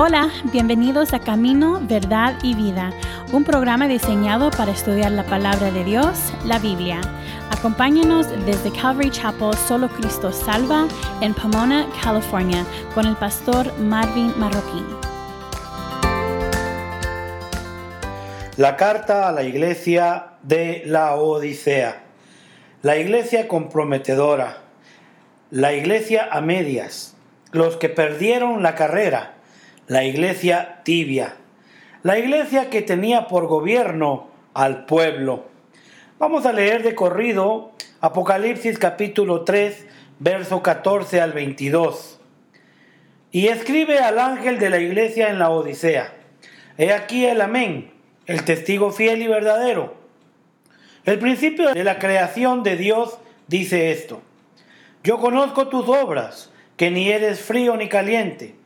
Hola, bienvenidos a Camino, Verdad y Vida, un programa diseñado para estudiar la palabra de Dios, la Biblia. Acompáñanos desde Calvary Chapel Solo Cristo Salva en Pomona, California, con el pastor Marvin Marroquín. La carta a la iglesia de la Odisea. La iglesia comprometedora. La iglesia a medias. Los que perdieron la carrera la iglesia tibia, la iglesia que tenía por gobierno al pueblo. Vamos a leer de corrido Apocalipsis capítulo 3, verso 14 al 22. Y escribe al ángel de la iglesia en la Odisea, he aquí el amén, el testigo fiel y verdadero. El principio de la creación de Dios dice esto, yo conozco tus obras, que ni eres frío ni caliente.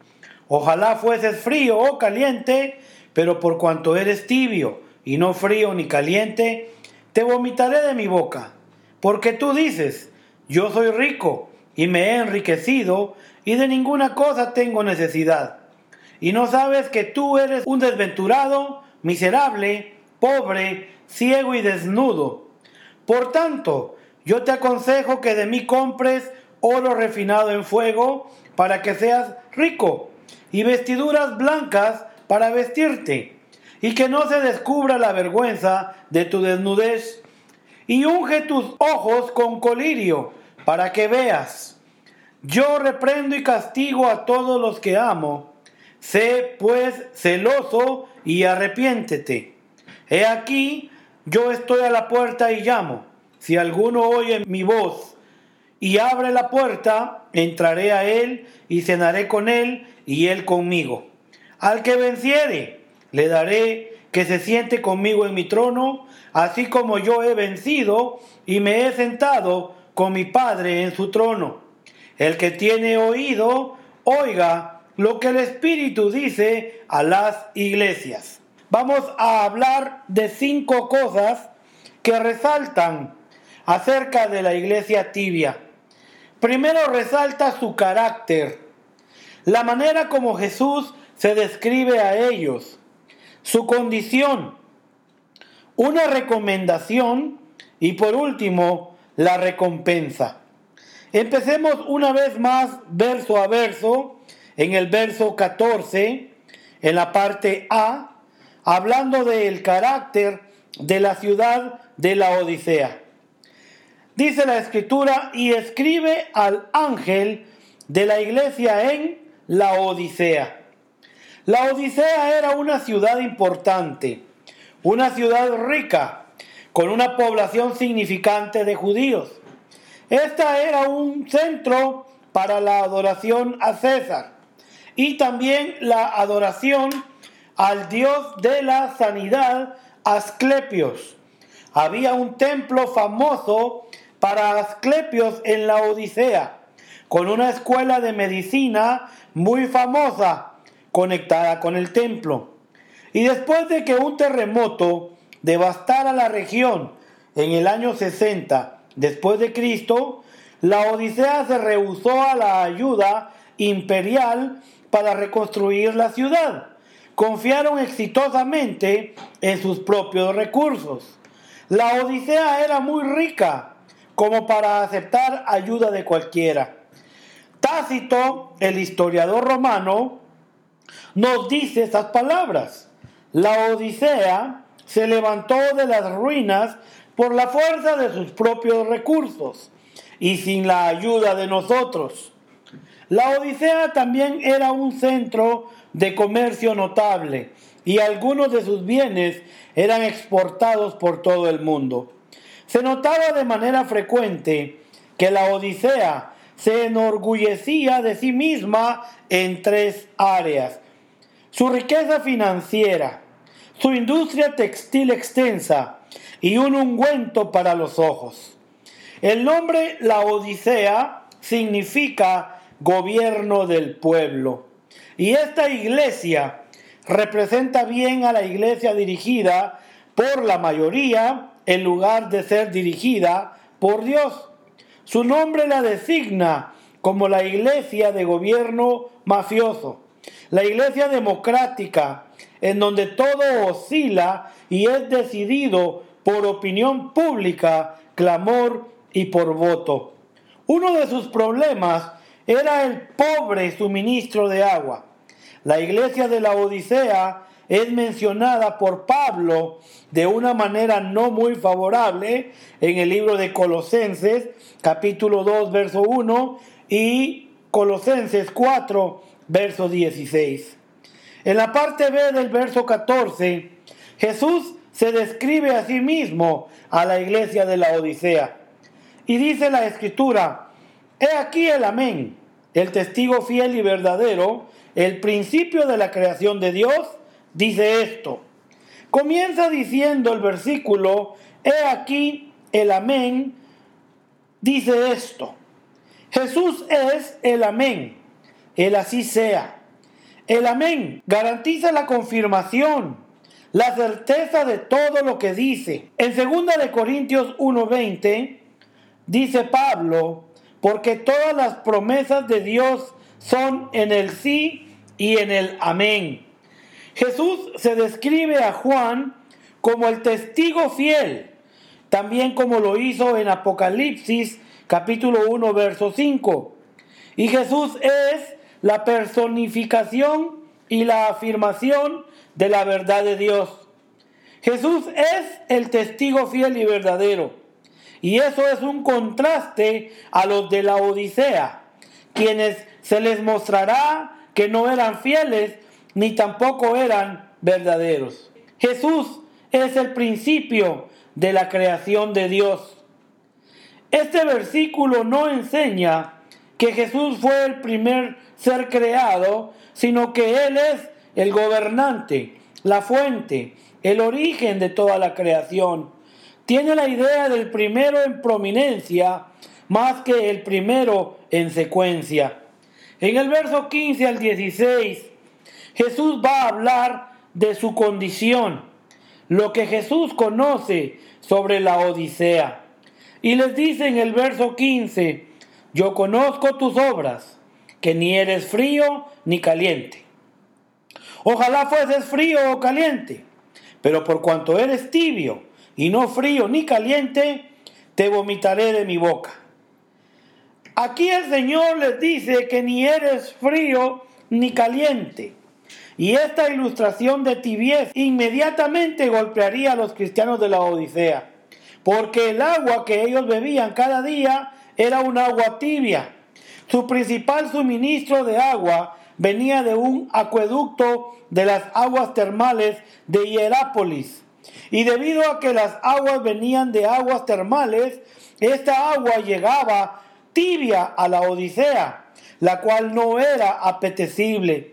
Ojalá fueses frío o caliente, pero por cuanto eres tibio y no frío ni caliente, te vomitaré de mi boca. Porque tú dices, yo soy rico y me he enriquecido y de ninguna cosa tengo necesidad. Y no sabes que tú eres un desventurado, miserable, pobre, ciego y desnudo. Por tanto, yo te aconsejo que de mí compres oro refinado en fuego para que seas rico y vestiduras blancas para vestirte, y que no se descubra la vergüenza de tu desnudez, y unge tus ojos con colirio, para que veas. Yo reprendo y castigo a todos los que amo. Sé pues celoso y arrepiéntete. He aquí, yo estoy a la puerta y llamo. Si alguno oye mi voz y abre la puerta, entraré a él y cenaré con él y él conmigo. Al que venciere, le daré que se siente conmigo en mi trono, así como yo he vencido y me he sentado con mi Padre en su trono. El que tiene oído, oiga lo que el Espíritu dice a las iglesias. Vamos a hablar de cinco cosas que resaltan acerca de la iglesia tibia. Primero resalta su carácter la manera como Jesús se describe a ellos, su condición, una recomendación y por último la recompensa. Empecemos una vez más verso a verso, en el verso 14, en la parte A, hablando del carácter de la ciudad de la Odisea. Dice la escritura, y escribe al ángel de la iglesia en la Odisea. La Odisea era una ciudad importante, una ciudad rica, con una población significante de judíos. Esta era un centro para la adoración a César y también la adoración al dios de la sanidad, Asclepios. Había un templo famoso para Asclepios en la Odisea, con una escuela de medicina muy famosa conectada con el templo. Y después de que un terremoto devastara la región en el año 60 después de Cristo, la Odisea se rehusó a la ayuda imperial para reconstruir la ciudad. Confiaron exitosamente en sus propios recursos. La Odisea era muy rica como para aceptar ayuda de cualquiera. Tácito, el historiador romano, nos dice estas palabras. La Odisea se levantó de las ruinas por la fuerza de sus propios recursos y sin la ayuda de nosotros. La Odisea también era un centro de comercio notable y algunos de sus bienes eran exportados por todo el mundo. Se notaba de manera frecuente que la Odisea se enorgullecía de sí misma en tres áreas. Su riqueza financiera, su industria textil extensa y un ungüento para los ojos. El nombre La Odisea significa gobierno del pueblo. Y esta iglesia representa bien a la iglesia dirigida por la mayoría en lugar de ser dirigida por Dios. Su nombre la designa como la iglesia de gobierno mafioso, La iglesia democrática, en donde todo oscila y es decidido por opinión pública, clamor y por voto. Uno de sus problemas era el pobre suministro de agua. La iglesia de la Odisea es mencionada por Pablo de una manera no muy favorable en el libro de Colosenses, capítulo 2, verso 1, y Colosenses 4, verso 16. En la parte B del verso 14, Jesús se describe a sí mismo a la iglesia de la Odisea. Y dice la escritura, he aquí el amén, el testigo fiel y verdadero, el principio de la creación de Dios, dice esto. Comienza diciendo el versículo, he aquí el amén, dice esto. Jesús es el amén, el así sea. El amén garantiza la confirmación, la certeza de todo lo que dice. En 2 de Corintios 1:20 dice Pablo, porque todas las promesas de Dios son en el sí y en el amén. Jesús se describe a Juan como el testigo fiel, también como lo hizo en Apocalipsis capítulo 1 verso 5. Y Jesús es la personificación y la afirmación de la verdad de Dios. Jesús es el testigo fiel y verdadero. Y eso es un contraste a los de la Odisea, quienes se les mostrará que no eran fieles ni tampoco eran verdaderos. Jesús es el principio de la creación de Dios. Este versículo no enseña que Jesús fue el primer ser creado, sino que Él es el gobernante, la fuente, el origen de toda la creación. Tiene la idea del primero en prominencia más que el primero en secuencia. En el verso 15 al 16 Jesús va a hablar de su condición, lo que Jesús conoce sobre la Odisea. Y les dice en el verso 15, yo conozco tus obras, que ni eres frío ni caliente. Ojalá fueses frío o caliente, pero por cuanto eres tibio y no frío ni caliente, te vomitaré de mi boca. Aquí el Señor les dice que ni eres frío ni caliente. Y esta ilustración de tibiez inmediatamente golpearía a los cristianos de la Odisea, porque el agua que ellos bebían cada día era un agua tibia. Su principal suministro de agua venía de un acueducto de las aguas termales de Hierápolis. Y debido a que las aguas venían de aguas termales, esta agua llegaba tibia a la Odisea, la cual no era apetecible.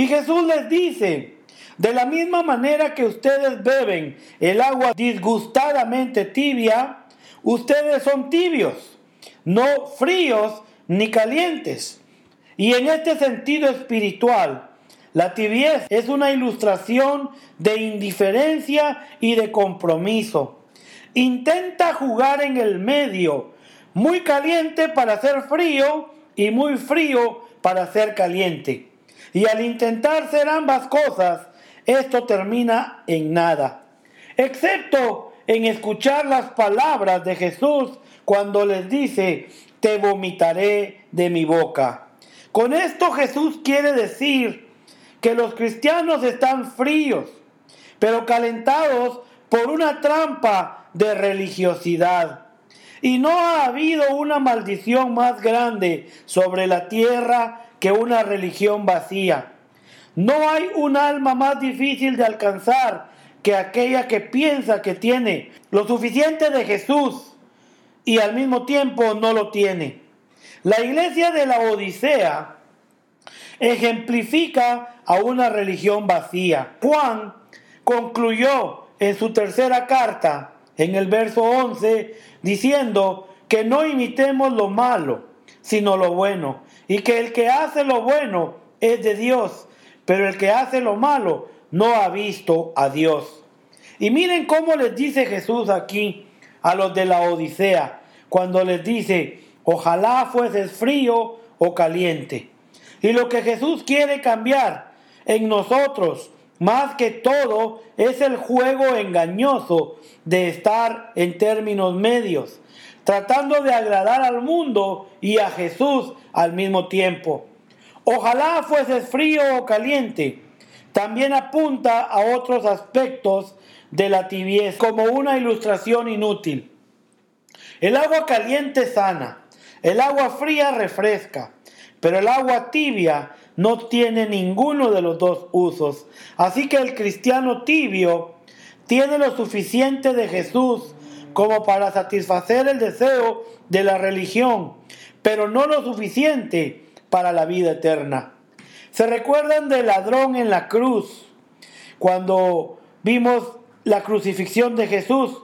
Y Jesús les dice, de la misma manera que ustedes beben el agua disgustadamente tibia, ustedes son tibios, no fríos ni calientes. Y en este sentido espiritual, la tibieza es una ilustración de indiferencia y de compromiso. Intenta jugar en el medio, muy caliente para ser frío y muy frío para ser caliente. Y al intentar ser ambas cosas, esto termina en nada. Excepto en escuchar las palabras de Jesús cuando les dice, te vomitaré de mi boca. Con esto Jesús quiere decir que los cristianos están fríos, pero calentados por una trampa de religiosidad. Y no ha habido una maldición más grande sobre la tierra que una religión vacía. No hay un alma más difícil de alcanzar que aquella que piensa que tiene lo suficiente de Jesús y al mismo tiempo no lo tiene. La iglesia de la Odisea ejemplifica a una religión vacía. Juan concluyó en su tercera carta, en el verso 11, diciendo que no imitemos lo malo, sino lo bueno, y que el que hace lo bueno es de Dios, pero el que hace lo malo no ha visto a Dios. Y miren cómo les dice Jesús aquí a los de la Odisea, cuando les dice, ojalá fueses frío o caliente. Y lo que Jesús quiere cambiar en nosotros, más que todo, es el juego engañoso de estar en términos medios, tratando de agradar al mundo y a Jesús al mismo tiempo. Ojalá fueses frío o caliente. También apunta a otros aspectos de la tibieza como una ilustración inútil. El agua caliente sana, el agua fría refresca, pero el agua tibia no tiene ninguno de los dos usos. Así que el cristiano tibio tiene lo suficiente de Jesús como para satisfacer el deseo de la religión, pero no lo suficiente para la vida eterna. ¿Se recuerdan del ladrón en la cruz? Cuando vimos la crucifixión de Jesús.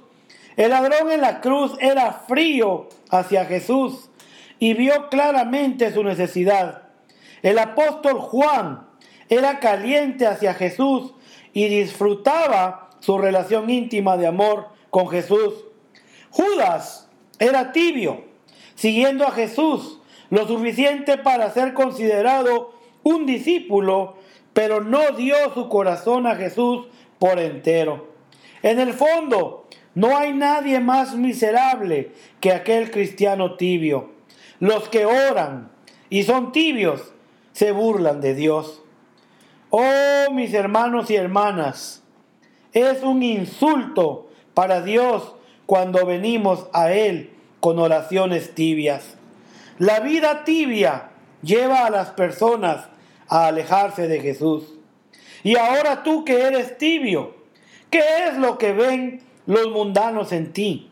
El ladrón en la cruz era frío hacia Jesús y vio claramente su necesidad. El apóstol Juan era caliente hacia Jesús y disfrutaba su relación íntima de amor con Jesús. Judas era tibio, siguiendo a Jesús lo suficiente para ser considerado un discípulo, pero no dio su corazón a Jesús por entero. En el fondo, no hay nadie más miserable que aquel cristiano tibio. Los que oran y son tibios se burlan de Dios. Oh, mis hermanos y hermanas, es un insulto para Dios cuando venimos a Él con oraciones tibias. La vida tibia lleva a las personas a alejarse de Jesús. Y ahora tú que eres tibio, ¿qué es lo que ven los mundanos en ti?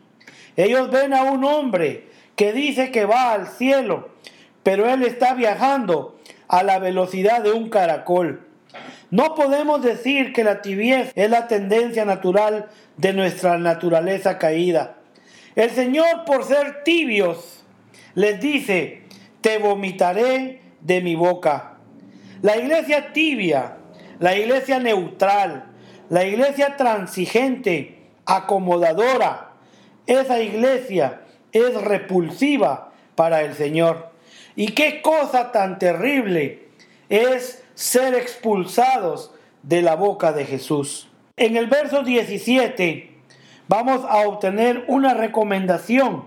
Ellos ven a un hombre que dice que va al cielo, pero él está viajando a la velocidad de un caracol. No podemos decir que la tibieza es la tendencia natural de nuestra naturaleza caída. El Señor, por ser tibios, les dice, te vomitaré de mi boca. La iglesia tibia, la iglesia neutral, la iglesia transigente, acomodadora, esa iglesia es repulsiva para el Señor. Y qué cosa tan terrible es ser expulsados de la boca de Jesús. En el verso 17 vamos a obtener una recomendación,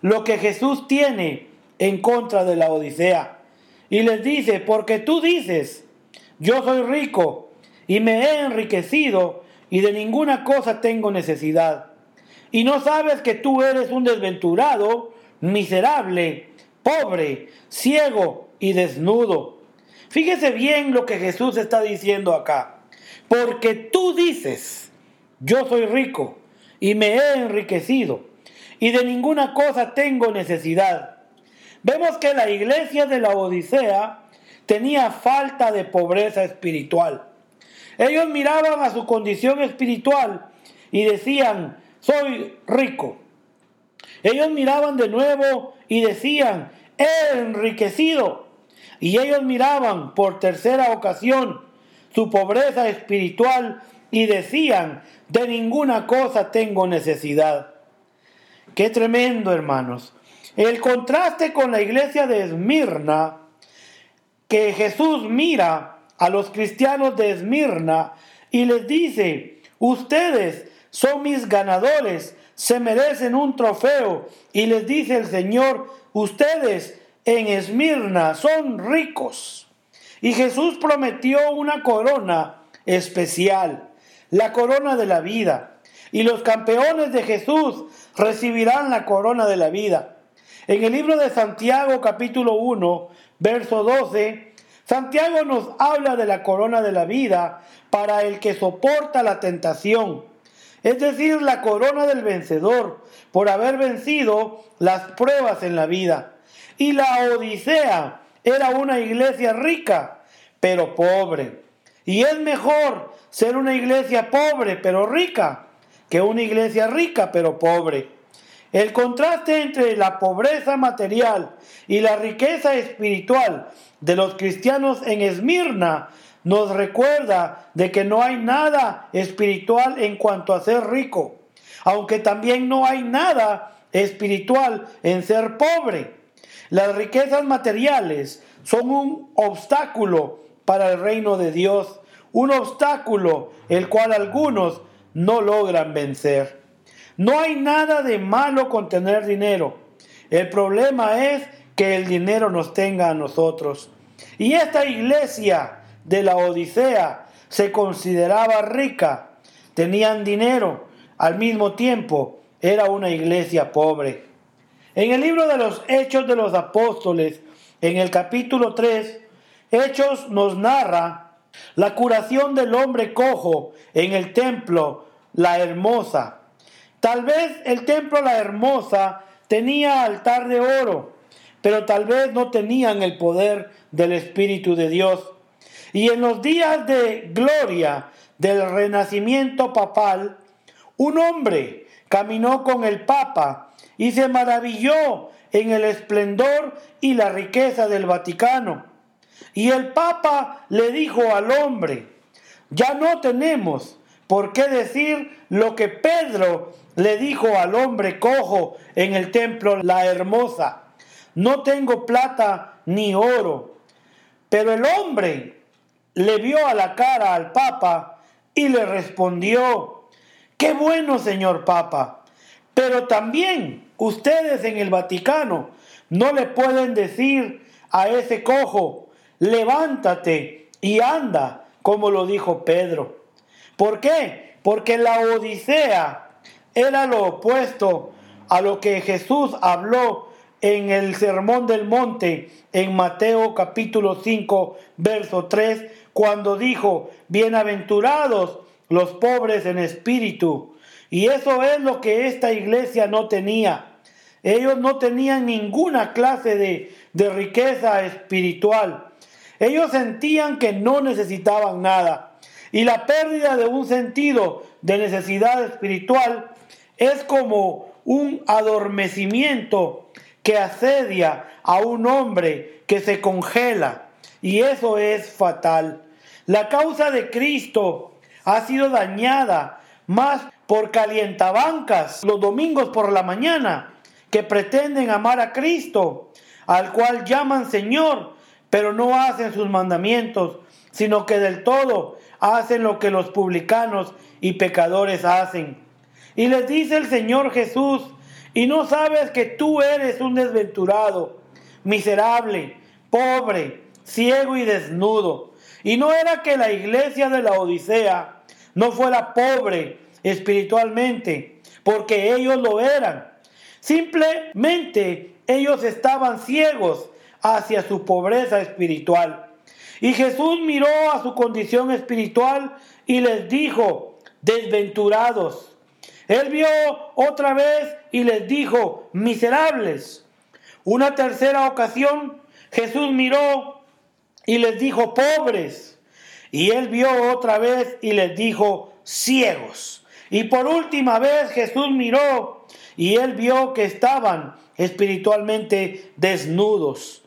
lo que Jesús tiene en contra de la Odisea. Y les dice, porque tú dices, yo soy rico y me he enriquecido y de ninguna cosa tengo necesidad. Y no sabes que tú eres un desventurado, miserable, pobre, ciego y desnudo. Fíjese bien lo que Jesús está diciendo acá. Porque tú dices, yo soy rico y me he enriquecido y de ninguna cosa tengo necesidad. Vemos que la iglesia de la Odisea tenía falta de pobreza espiritual. Ellos miraban a su condición espiritual y decían, soy rico. Ellos miraban de nuevo y decían, he enriquecido. Y ellos miraban por tercera ocasión su pobreza espiritual y decían, de ninguna cosa tengo necesidad. Qué tremendo, hermanos. El contraste con la iglesia de Esmirna, que Jesús mira a los cristianos de Esmirna y les dice, ustedes son mis ganadores, se merecen un trofeo. Y les dice el Señor, ustedes en Esmirna son ricos. Y Jesús prometió una corona especial, la corona de la vida. Y los campeones de Jesús recibirán la corona de la vida. En el libro de Santiago capítulo 1, verso 12, Santiago nos habla de la corona de la vida para el que soporta la tentación, es decir, la corona del vencedor por haber vencido las pruebas en la vida. Y la Odisea era una iglesia rica, pero pobre. Y es mejor ser una iglesia pobre, pero rica, que una iglesia rica, pero pobre. El contraste entre la pobreza material y la riqueza espiritual de los cristianos en Esmirna nos recuerda de que no hay nada espiritual en cuanto a ser rico, aunque también no hay nada espiritual en ser pobre. Las riquezas materiales son un obstáculo para el reino de Dios, un obstáculo el cual algunos no logran vencer. No hay nada de malo con tener dinero. El problema es que el dinero nos tenga a nosotros. Y esta iglesia de la Odisea se consideraba rica, tenían dinero, al mismo tiempo era una iglesia pobre. En el libro de los Hechos de los Apóstoles, en el capítulo 3, Hechos nos narra la curación del hombre cojo en el templo La Hermosa. Tal vez el templo La Hermosa tenía altar de oro, pero tal vez no tenían el poder del Espíritu de Dios. Y en los días de gloria del renacimiento papal, un hombre caminó con el Papa y se maravilló en el esplendor y la riqueza del Vaticano. Y el Papa le dijo al hombre, ya no tenemos por qué decir lo que Pedro le dijo al hombre cojo en el templo La Hermosa, no tengo plata ni oro. Pero el hombre le vio a la cara al Papa y le respondió, qué bueno, señor Papa, pero también ustedes en el Vaticano no le pueden decir a ese cojo, levántate y anda, como lo dijo Pedro. ¿Por qué? Porque la Odisea era lo opuesto a lo que Jesús habló en el Sermón del Monte en Mateo capítulo 5, verso 3, cuando dijo, bienaventurados los pobres en espíritu, y eso es lo que esta iglesia no tenía. Ellos no tenían ninguna clase de, de riqueza espiritual. Ellos sentían que no necesitaban nada. Y la pérdida de un sentido de necesidad espiritual es como un adormecimiento que asedia a un hombre que se congela. Y eso es fatal. La causa de Cristo ha sido dañada más por calientabancas los domingos por la mañana que pretenden amar a Cristo, al cual llaman Señor, pero no hacen sus mandamientos, sino que del todo hacen lo que los publicanos y pecadores hacen. Y les dice el Señor Jesús, y no sabes que tú eres un desventurado, miserable, pobre, ciego y desnudo. Y no era que la iglesia de la Odisea no fuera pobre, espiritualmente, porque ellos lo eran. Simplemente ellos estaban ciegos hacia su pobreza espiritual. Y Jesús miró a su condición espiritual y les dijo, desventurados. Él vio otra vez y les dijo, miserables. Una tercera ocasión, Jesús miró y les dijo, pobres. Y él vio otra vez y les dijo, ciegos. Y por última vez Jesús miró y él vio que estaban espiritualmente desnudos.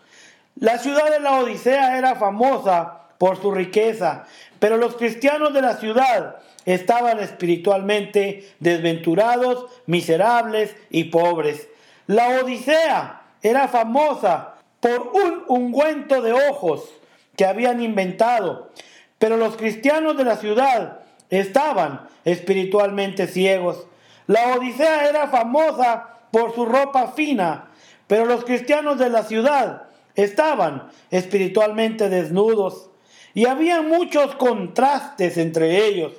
La ciudad de la Odisea era famosa por su riqueza, pero los cristianos de la ciudad estaban espiritualmente desventurados, miserables y pobres. La Odisea era famosa por un ungüento de ojos que habían inventado, pero los cristianos de la ciudad estaban espiritualmente ciegos. La Odisea era famosa por su ropa fina, pero los cristianos de la ciudad estaban espiritualmente desnudos. Y había muchos contrastes entre ellos.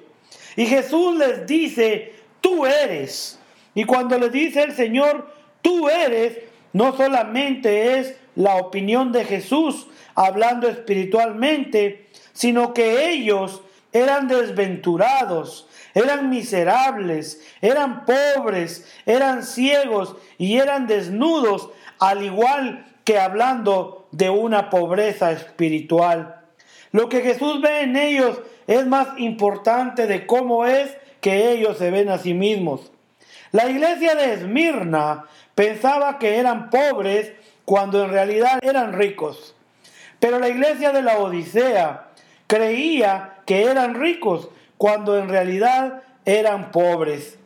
Y Jesús les dice, tú eres. Y cuando le dice el Señor, tú eres, no solamente es la opinión de Jesús hablando espiritualmente, sino que ellos eran desventurados, eran miserables, eran pobres, eran ciegos y eran desnudos, al igual que hablando de una pobreza espiritual. Lo que Jesús ve en ellos es más importante de cómo es que ellos se ven a sí mismos. La iglesia de Esmirna pensaba que eran pobres cuando en realidad eran ricos. Pero la iglesia de la Odisea creía que eran ricos cuando en realidad eran pobres.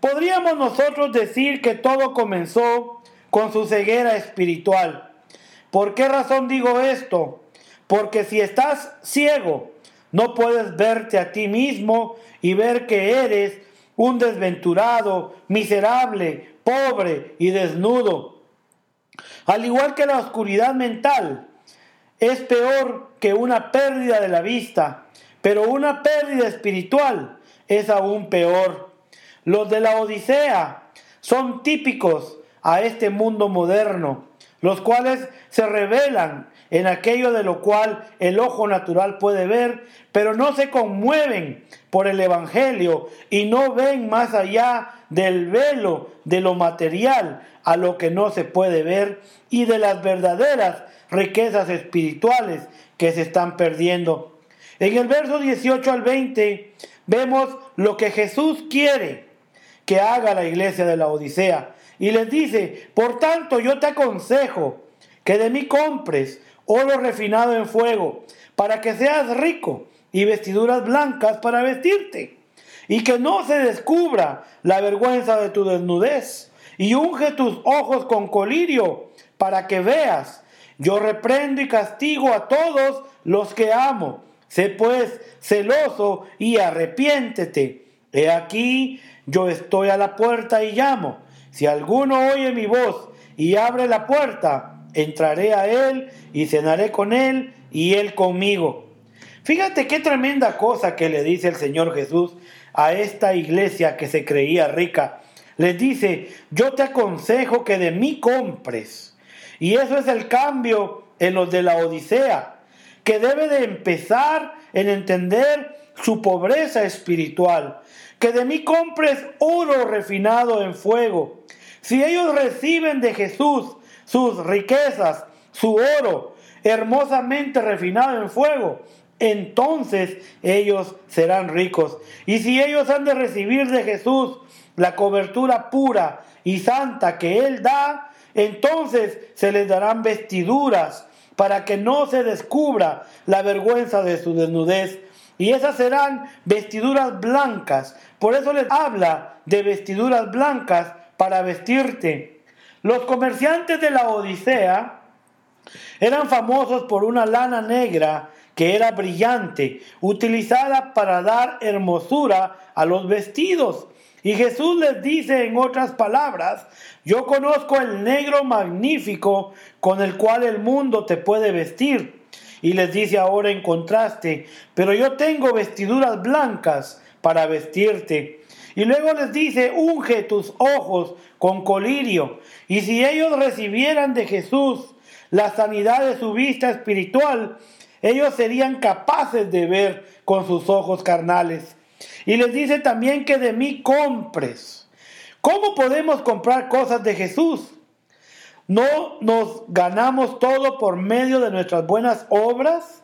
Podríamos nosotros decir que todo comenzó con su ceguera espiritual. ¿Por qué razón digo esto? Porque si estás ciego, no puedes verte a ti mismo y ver que eres un desventurado, miserable, pobre y desnudo. Al igual que la oscuridad mental, es peor que una pérdida de la vista, pero una pérdida espiritual es aún peor. Los de la Odisea son típicos a este mundo moderno, los cuales se revelan en aquello de lo cual el ojo natural puede ver, pero no se conmueven por el Evangelio y no ven más allá del velo de lo material a lo que no se puede ver y de las verdaderas riquezas espirituales que se están perdiendo. En el verso 18 al 20 vemos lo que Jesús quiere que haga la iglesia de la Odisea. Y les dice, por tanto yo te aconsejo que de mí compres oro refinado en fuego, para que seas rico, y vestiduras blancas para vestirte, y que no se descubra la vergüenza de tu desnudez, y unge tus ojos con colirio, para que veas. Yo reprendo y castigo a todos los que amo. Sé pues celoso y arrepiéntete. He aquí, yo estoy a la puerta y llamo. Si alguno oye mi voz y abre la puerta, entraré a él y cenaré con él y él conmigo. Fíjate qué tremenda cosa que le dice el Señor Jesús a esta iglesia que se creía rica. Les dice, yo te aconsejo que de mí compres. Y eso es el cambio en los de la Odisea, que debe de empezar en entender su pobreza espiritual, que de mí compres oro refinado en fuego. Si ellos reciben de Jesús sus riquezas, su oro, hermosamente refinado en fuego, entonces ellos serán ricos. Y si ellos han de recibir de Jesús la cobertura pura y santa que Él da, entonces se les darán vestiduras para que no se descubra la vergüenza de su desnudez y esas serán vestiduras blancas. Por eso les habla de vestiduras blancas para vestirte. Los comerciantes de la Odisea eran famosos por una lana negra que era brillante, utilizada para dar hermosura a los vestidos. Y Jesús les dice en otras palabras, yo conozco el negro magnífico con el cual el mundo te puede vestir y les dice ahora en contraste, pero yo tengo vestiduras blancas para vestirte. Y luego les dice, unge tus ojos con colirio. Y si ellos recibieran de Jesús la sanidad de su vista espiritual, ellos serían capaces de ver con sus ojos carnales. Y les dice también que de mí compres. ¿Cómo podemos comprar cosas de Jesús? ¿No nos ganamos todo por medio de nuestras buenas obras?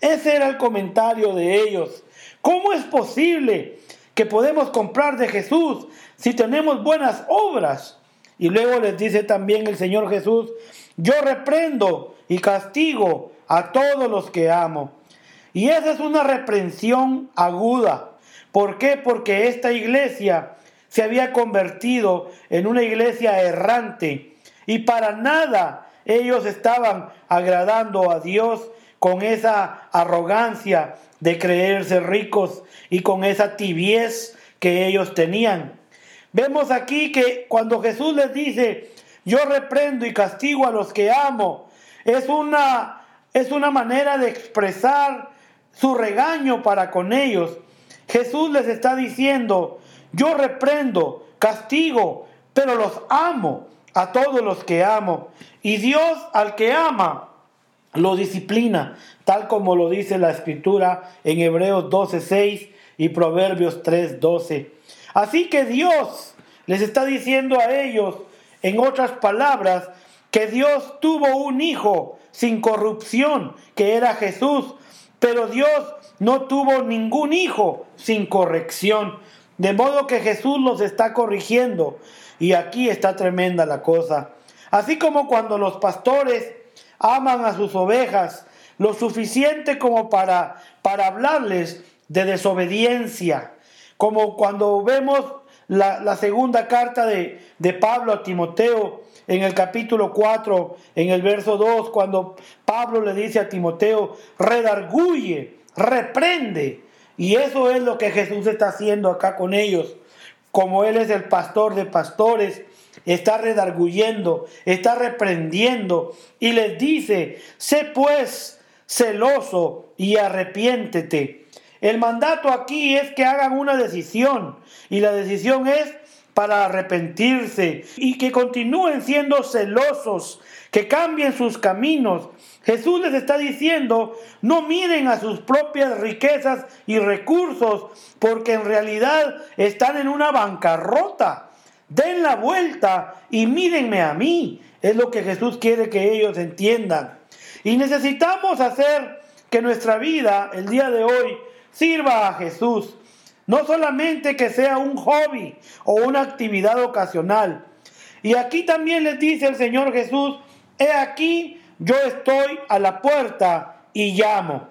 Ese era el comentario de ellos. ¿Cómo es posible que podemos comprar de Jesús si tenemos buenas obras? Y luego les dice también el Señor Jesús, yo reprendo y castigo a todos los que amo. Y esa es una reprensión aguda. ¿Por qué? Porque esta iglesia se había convertido en una iglesia errante y para nada ellos estaban agradando a Dios con esa arrogancia de creerse ricos y con esa tibiez que ellos tenían. Vemos aquí que cuando Jesús les dice, yo reprendo y castigo a los que amo, es una, es una manera de expresar su regaño para con ellos. Jesús les está diciendo, yo reprendo, castigo, pero los amo a todos los que amo. Y Dios al que ama lo disciplina, tal como lo dice la escritura en Hebreos 12:6 y Proverbios 3:12. Así que Dios les está diciendo a ellos, en otras palabras, que Dios tuvo un hijo sin corrupción, que era Jesús, pero Dios no tuvo ningún hijo sin corrección. De modo que Jesús los está corrigiendo. Y aquí está tremenda la cosa. Así como cuando los pastores aman a sus ovejas lo suficiente como para, para hablarles de desobediencia, como cuando vemos la, segunda carta de, de Pablo a Timoteo, en el capítulo 4, en el verso 2, cuando Pablo le dice a Timoteo, redarguye, reprende. Y eso es lo que Jesús está haciendo acá con ellos. Como Él es el pastor de pastores, está redarguyendo, está reprendiendo y les dice, sé pues celoso y arrepiéntete. El mandato aquí es que hagan una decisión y la decisión es para arrepentirse y que continúen siendo celosos, que cambien sus caminos. Jesús les está diciendo, no miren a sus propias riquezas y recursos, porque en realidad están en una bancarrota. Den la vuelta y mírenme a mí. Es lo que Jesús quiere que ellos entiendan. Y necesitamos hacer que nuestra vida el día de hoy sirva a Jesús. No solamente que sea un hobby o una actividad ocasional. Y aquí también les dice el Señor Jesús, he aquí, yo estoy a la puerta y llamo.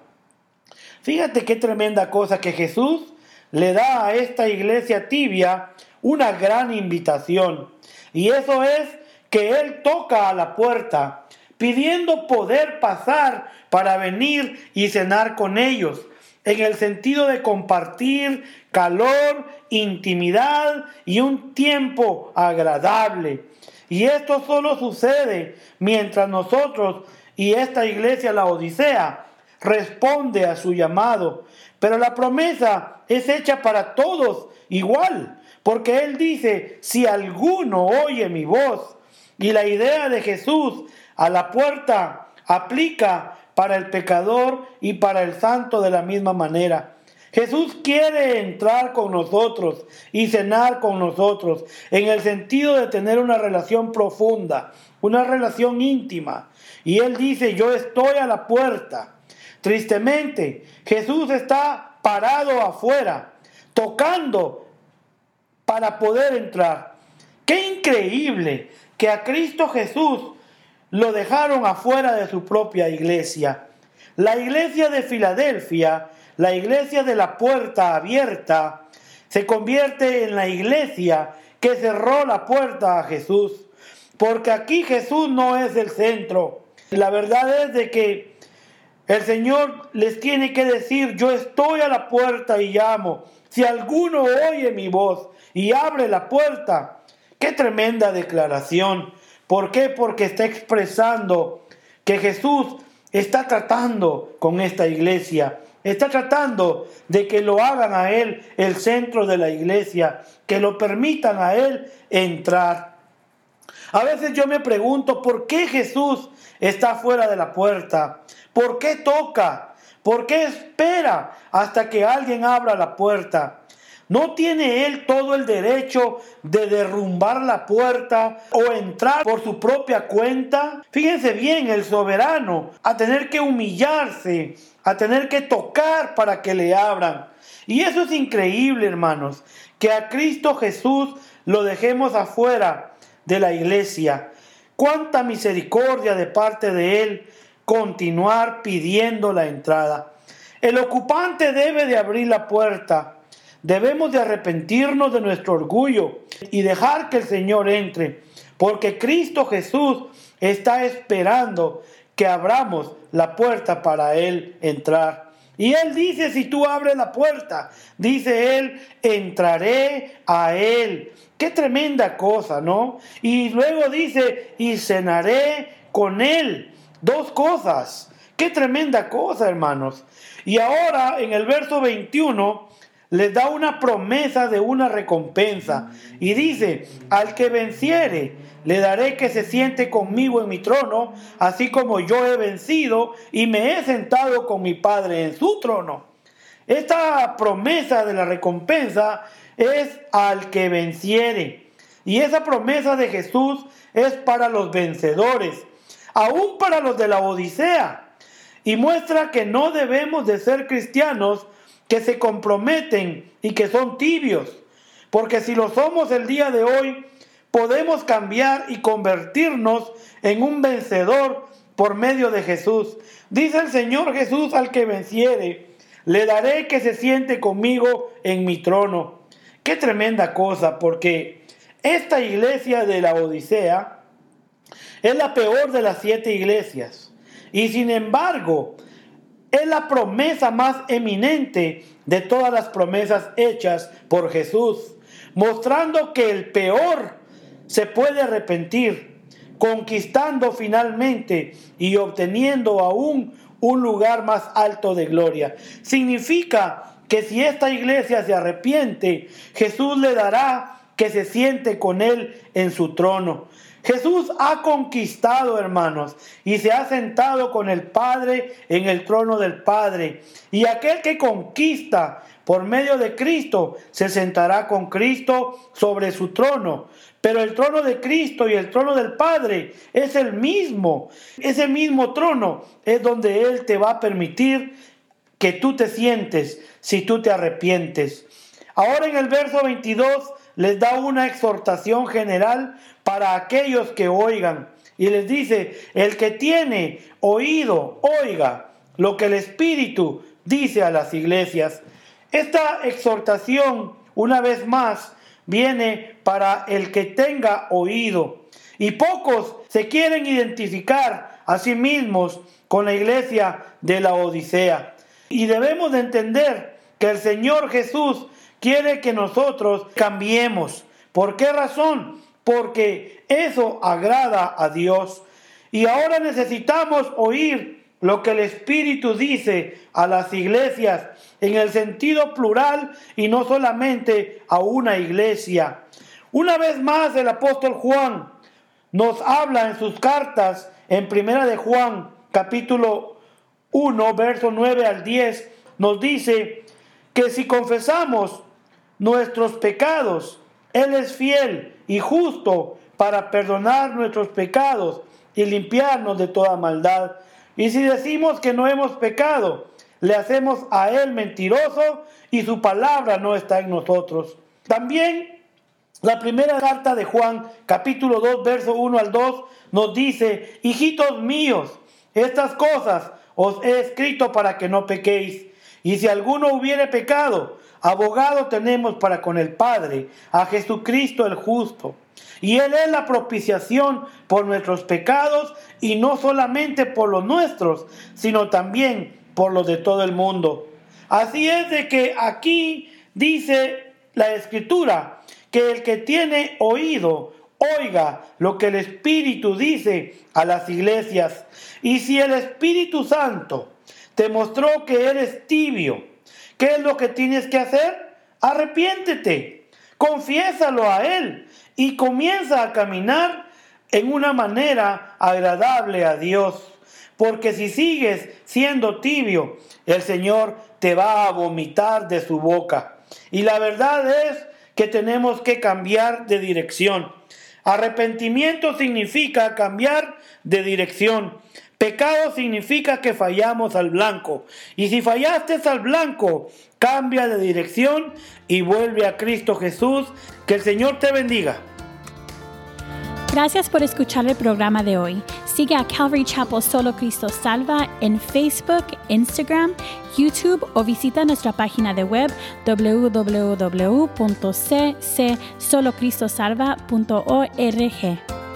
Fíjate qué tremenda cosa que Jesús le da a esta iglesia tibia una gran invitación. Y eso es que Él toca a la puerta, pidiendo poder pasar para venir y cenar con ellos en el sentido de compartir calor, intimidad y un tiempo agradable. Y esto solo sucede mientras nosotros y esta iglesia, la Odisea, responde a su llamado. Pero la promesa es hecha para todos igual, porque Él dice, si alguno oye mi voz, y la idea de Jesús a la puerta aplica para el pecador y para el santo de la misma manera. Jesús quiere entrar con nosotros y cenar con nosotros en el sentido de tener una relación profunda, una relación íntima. Y Él dice, yo estoy a la puerta. Tristemente, Jesús está parado afuera, tocando para poder entrar. Qué increíble que a Cristo Jesús lo dejaron afuera de su propia iglesia. La iglesia de Filadelfia, la iglesia de la puerta abierta, se convierte en la iglesia que cerró la puerta a Jesús. Porque aquí Jesús no es el centro. La verdad es de que el Señor les tiene que decir, yo estoy a la puerta y llamo. Si alguno oye mi voz y abre la puerta, qué tremenda declaración. ¿Por qué? Porque está expresando que Jesús está tratando con esta iglesia. Está tratando de que lo hagan a Él el centro de la iglesia, que lo permitan a Él entrar. A veces yo me pregunto, ¿por qué Jesús está fuera de la puerta? ¿Por qué toca? ¿Por qué espera hasta que alguien abra la puerta? ¿No tiene él todo el derecho de derrumbar la puerta o entrar por su propia cuenta? Fíjense bien, el soberano, a tener que humillarse, a tener que tocar para que le abran. Y eso es increíble, hermanos, que a Cristo Jesús lo dejemos afuera de la iglesia. Cuánta misericordia de parte de Él continuar pidiendo la entrada. El ocupante debe de abrir la puerta Debemos de arrepentirnos de nuestro orgullo y dejar que el Señor entre, porque Cristo Jesús está esperando que abramos la puerta para Él entrar. Y Él dice, si tú abres la puerta, dice Él, entraré a Él. Qué tremenda cosa, ¿no? Y luego dice, y cenaré con Él. Dos cosas. Qué tremenda cosa, hermanos. Y ahora en el verso 21 les da una promesa de una recompensa. Y dice, al que venciere, le daré que se siente conmigo en mi trono, así como yo he vencido y me he sentado con mi Padre en su trono. Esta promesa de la recompensa es al que venciere. Y esa promesa de Jesús es para los vencedores, aún para los de la Odisea. Y muestra que no debemos de ser cristianos que se comprometen y que son tibios. Porque si lo somos el día de hoy, podemos cambiar y convertirnos en un vencedor por medio de Jesús. Dice el Señor Jesús al que venciere, le daré que se siente conmigo en mi trono. Qué tremenda cosa, porque esta iglesia de la Odisea Es la peor de las siete iglesias. Y sin embargo, es la promesa más eminente de todas las promesas hechas por Jesús, mostrando que el peor se puede arrepentir, conquistando finalmente y obteniendo aún un lugar más alto de gloria. Significa que si esta iglesia se arrepiente, Jesús le dará que se siente con él en su trono. Jesús ha conquistado, hermanos, y se ha sentado con el Padre en el trono del Padre. Y aquel que conquista por medio de Cristo se sentará con Cristo sobre su trono. Pero el trono de Cristo y el trono del Padre es el mismo. Ese mismo trono es donde Él te va a permitir que tú te sientes si tú te arrepientes. Ahora en el verso 22 les da una exhortación general para aquellos que oigan. Y les dice, el que tiene oído, oiga lo que el Espíritu dice a las iglesias. Esta exhortación, una vez más, viene para el que tenga oído. Y pocos se quieren identificar a sí mismos con la iglesia de la Odisea. Y debemos de entender que el Señor Jesús quiere que nosotros cambiemos. ¿Por qué razón? Porque eso agrada a Dios. Y ahora necesitamos oír lo que el Espíritu dice a las iglesias en el sentido plural y no solamente a una iglesia. Una vez más el apóstol Juan nos habla en sus cartas en Primera de Juan capítulo 1 verso 9 al 10 nos dice que si confesamos nuestros pecados. Él es fiel y justo para perdonar nuestros pecados y limpiarnos de toda maldad. Y si decimos que no hemos pecado, le hacemos a Él mentiroso y su palabra no está en nosotros. También la primera carta de Juan, capítulo 2, verso 1 al 2, nos dice, hijitos míos, estas cosas os he escrito para que no pequéis. Y si alguno hubiere pecado, Abogado tenemos para con el Padre, a Jesucristo el justo. Y Él es la propiciación por nuestros pecados y no solamente por los nuestros, sino también por los de todo el mundo. Así es de que aquí dice la escritura que el que tiene oído, oiga lo que el Espíritu dice a las iglesias. Y si el Espíritu Santo te mostró que eres tibio, ¿Qué es lo que tienes que hacer? Arrepiéntete, confiésalo a Él y comienza a caminar en una manera agradable a Dios. Porque si sigues siendo tibio, el Señor te va a vomitar de su boca. Y la verdad es que tenemos que cambiar de dirección. Arrepentimiento significa cambiar de dirección. Pecado significa que fallamos al blanco. Y si fallaste al blanco, cambia de dirección y vuelve a Cristo Jesús. Que el Señor te bendiga. Gracias por escuchar el programa de hoy. Sigue a Calvary Chapel Solo Cristo Salva en Facebook, Instagram, YouTube o visita nuestra página de web www.ccsolocristosalva.org.